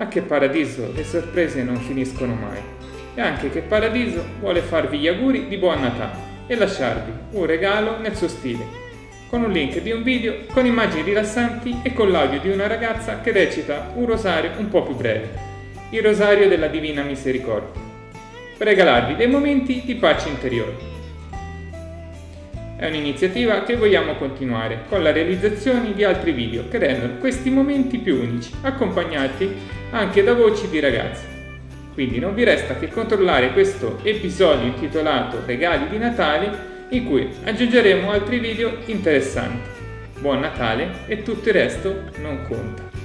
A che paradiso le sorprese non finiscono mai. E anche che paradiso vuole farvi gli auguri di buon Natale e lasciarvi un regalo nel suo stile, con un link di un video con immagini rilassanti e con l'audio di una ragazza che recita un rosario un po' più breve, il rosario della Divina Misericordia, per regalarvi dei momenti di pace interiore. È un'iniziativa che vogliamo continuare con la realizzazione di altri video che rendono questi momenti più unici, accompagnati anche da voci di ragazzi. Quindi non vi resta che controllare questo episodio intitolato Regali di Natale in cui aggiungeremo altri video interessanti. Buon Natale e tutto il resto non conta.